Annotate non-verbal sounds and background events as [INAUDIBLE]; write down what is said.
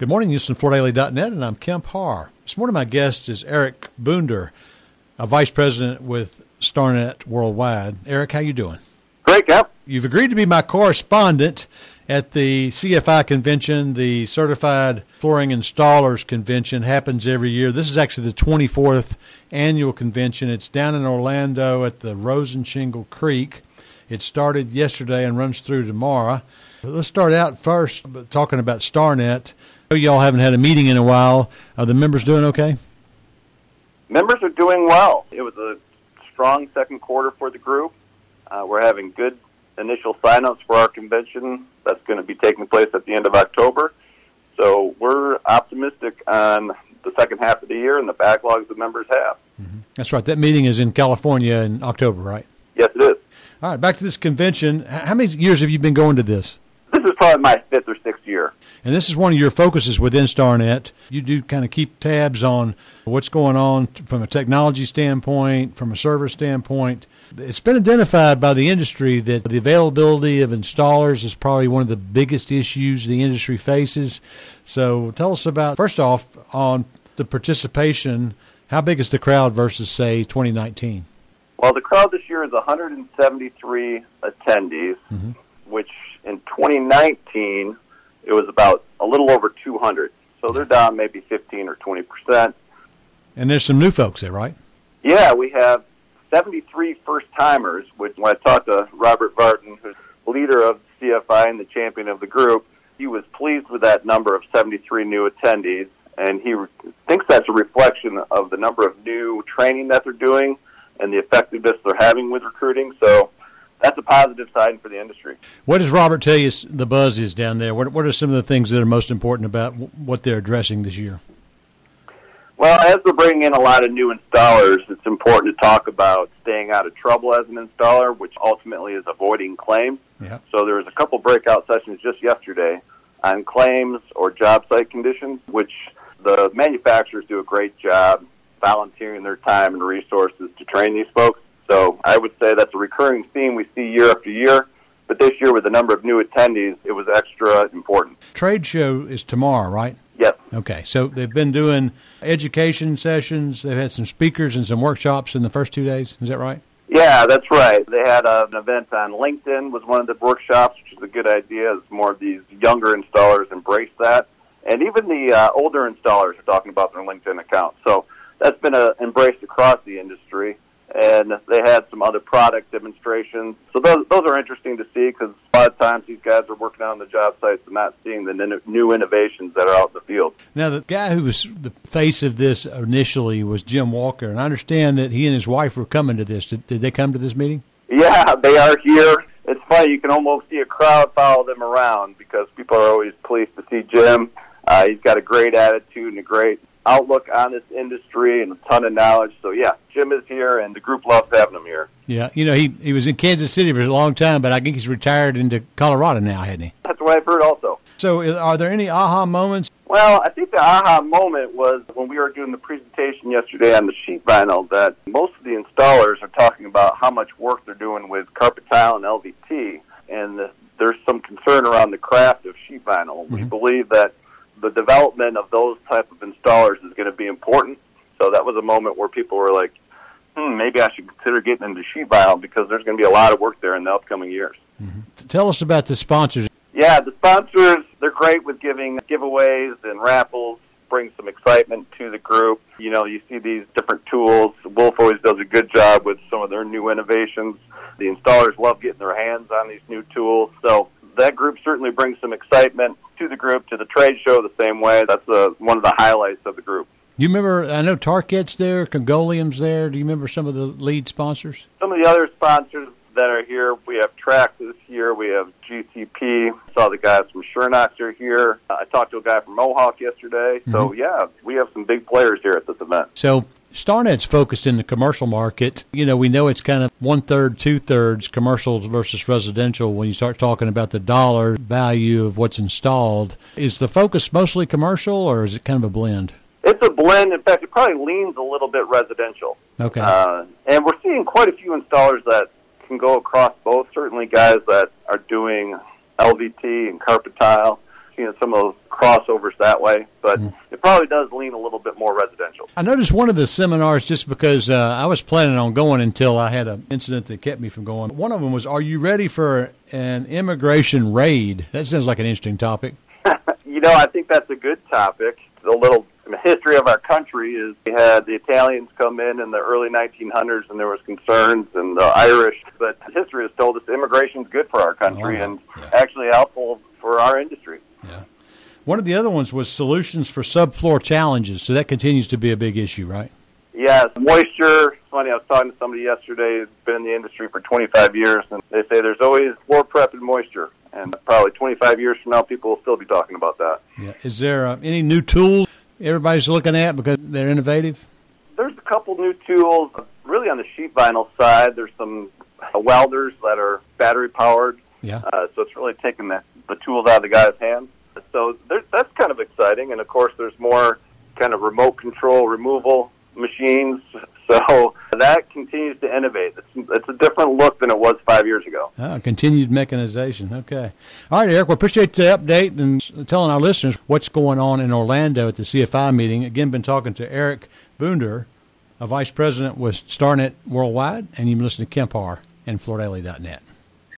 Good morning, HoustonFloorDaily.net, and I'm Kemp Harr. This morning, my guest is Eric Bunder, a vice president with StarNet Worldwide. Eric, how you doing? Great, Kemp. You've agreed to be my correspondent at the CFI convention, the Certified Flooring Installers Convention happens every year. This is actually the 24th annual convention. It's down in Orlando at the Rosen Shingle Creek. It started yesterday and runs through tomorrow. Let's start out first talking about StarNet. Y'all haven't had a meeting in a while. Are the members doing okay? Members are doing well. It was a strong second quarter for the group. Uh, we're having good initial signups for our convention that's going to be taking place at the end of October. So we're optimistic on the second half of the year and the backlogs the members have. Mm-hmm. That's right. That meeting is in California in October, right? Yes, it is. All right, back to this convention. How many years have you been going to this? This is probably my fifth or sixth year. And this is one of your focuses within StarNet. You do kind of keep tabs on what's going on from a technology standpoint, from a service standpoint. It's been identified by the industry that the availability of installers is probably one of the biggest issues the industry faces. So tell us about, first off, on the participation. How big is the crowd versus, say, 2019? Well, the crowd this year is 173 attendees, mm-hmm. Which in 2019 it was about a little over 200. So they're down maybe 15 or 20 percent. And there's some new folks there, right? Yeah, we have 73 first timers. Which when I talked to Robert Varden, who's leader of CFI and the champion of the group, he was pleased with that number of 73 new attendees, and he re- thinks that's a reflection of the number of new training that they're doing and the effectiveness they're having with recruiting. So that's a positive sign for the industry. What does Robert tell you the buzz is down there? What, what are some of the things that are most important about what they're addressing this year? Well, as we're bringing in a lot of new installers, it's important to talk about staying out of trouble as an installer, which ultimately is avoiding claims. Yeah. So there was a couple breakout sessions just yesterday on claims or job site conditions, which the manufacturers do a great job volunteering their time and resources to train these folks. So I would say that's a recurring theme we see year after year. But this year, with the number of new attendees, it was extra important. Trade show is tomorrow, right? Yes. Okay, so they've been doing education sessions. They've had some speakers and some workshops in the first two days. Is that right? Yeah, that's right. They had uh, an event on LinkedIn was one of the workshops, which is a good idea as more of these younger installers embrace that. And even the uh, older installers are talking about their LinkedIn accounts. So that's been uh, embraced across the industry and they had some other product demonstrations. So those those are interesting to see because a lot of times these guys are working on the job sites and not seeing the new innovations that are out in the field. Now, the guy who was the face of this initially was Jim Walker, and I understand that he and his wife were coming to this. Did, did they come to this meeting? Yeah, they are here. It's funny; you can almost see a crowd follow them around because people are always pleased to see Jim. Uh, he's got a great attitude and a great outlook on this industry and a ton of knowledge. So yeah, Jim is here, and the group loves having him here. Yeah, you know he he was in Kansas City for a long time, but I think he's retired into Colorado now, hadn't he? That's what I've heard also. So, are there any aha moments? Well, I think the aha moment was when we were doing the presentation yesterday on the sheet vinyl that most of the installers are talking about how much work they're doing with carpet tile and LVT, and the, there's some concern around the craft of sheet vinyl. Mm-hmm. We believe that the development of those installers is going to be important. So that was a moment where people were like, hmm, maybe I should consider getting into sheet vinyl because there's going to be a lot of work there in the upcoming years. Mm-hmm. Tell us about the sponsors. Yeah, the sponsors, they're great with giving giveaways and raffles, bring some excitement to the group. You know, you see these different tools. Wolff always does a good job with some of their new innovations. The installers love getting their hands on these new tools. So that group certainly brings some excitement to the group, to the trade show the same way. That's uh, one of the highlights of the group. You remember, I know Tarkett's there, Congoleum's there. Do you remember some of the lead sponsors? Some of the other sponsors that are here, we have Track this year, we have GCP. Saw the guys from Schönox are here. I talked to a guy from Mohawk yesterday. Mm-hmm. So, yeah, we have some big players here at this event. So, StarNet's focused in the commercial market. You know, we know it's kind of one third, two thirds commercial versus residential when you start talking about the dollar value of what's installed. Is the focus mostly commercial or is it kind of a blend? It's a blend. In fact, it probably leans a little bit residential. Okay. Uh, and we're seeing quite a few installers that can go across both. Certainly, guys that are doing LVT and carpet tile you know, some of those crossovers that way, but mm. It probably does lean a little bit more residential. I noticed one of the seminars just because uh, I was planning on going until I had an incident that kept me from going. One of them was, "Are you ready for an immigration raid?" That sounds like an interesting topic. [LAUGHS] you know, I think that's a good topic. The little history of our country is we had the Italians come in in the early 1900s and there was concerns and the Irish, but history has told us immigration is good for our country oh, and yeah. actually helpful for our industry. One of the other ones was solutions for subfloor challenges. So that continues to be a big issue, right? Yes, moisture. It's funny, I was talking to somebody yesterday who's been in the industry for 25 years, and they say there's always floor prep and moisture. And probably 25 years from now, people will still be talking about that. Yeah. Is there uh, any new tools everybody's looking at because they're innovative? There's a couple new tools. Really on the sheet vinyl side, there's some welders that are battery powered. Yeah. Uh, so it's really taking the, the tools out of the guy's hands. So there, that's kind of exciting. And of course, there's more kind of remote control removal machines. [LAUGHS] So that continues to innovate. It's, it's a different look than it was five years ago. Ah, continued mechanization. Okay. All right, Eric. Well, appreciate the update and telling our listeners what's going on in Orlando at the CFI meeting. Again, been talking to Eric Bunder, a vice president with StarNet Worldwide, and you can listen to Kemp Harr and FloorDaily.net.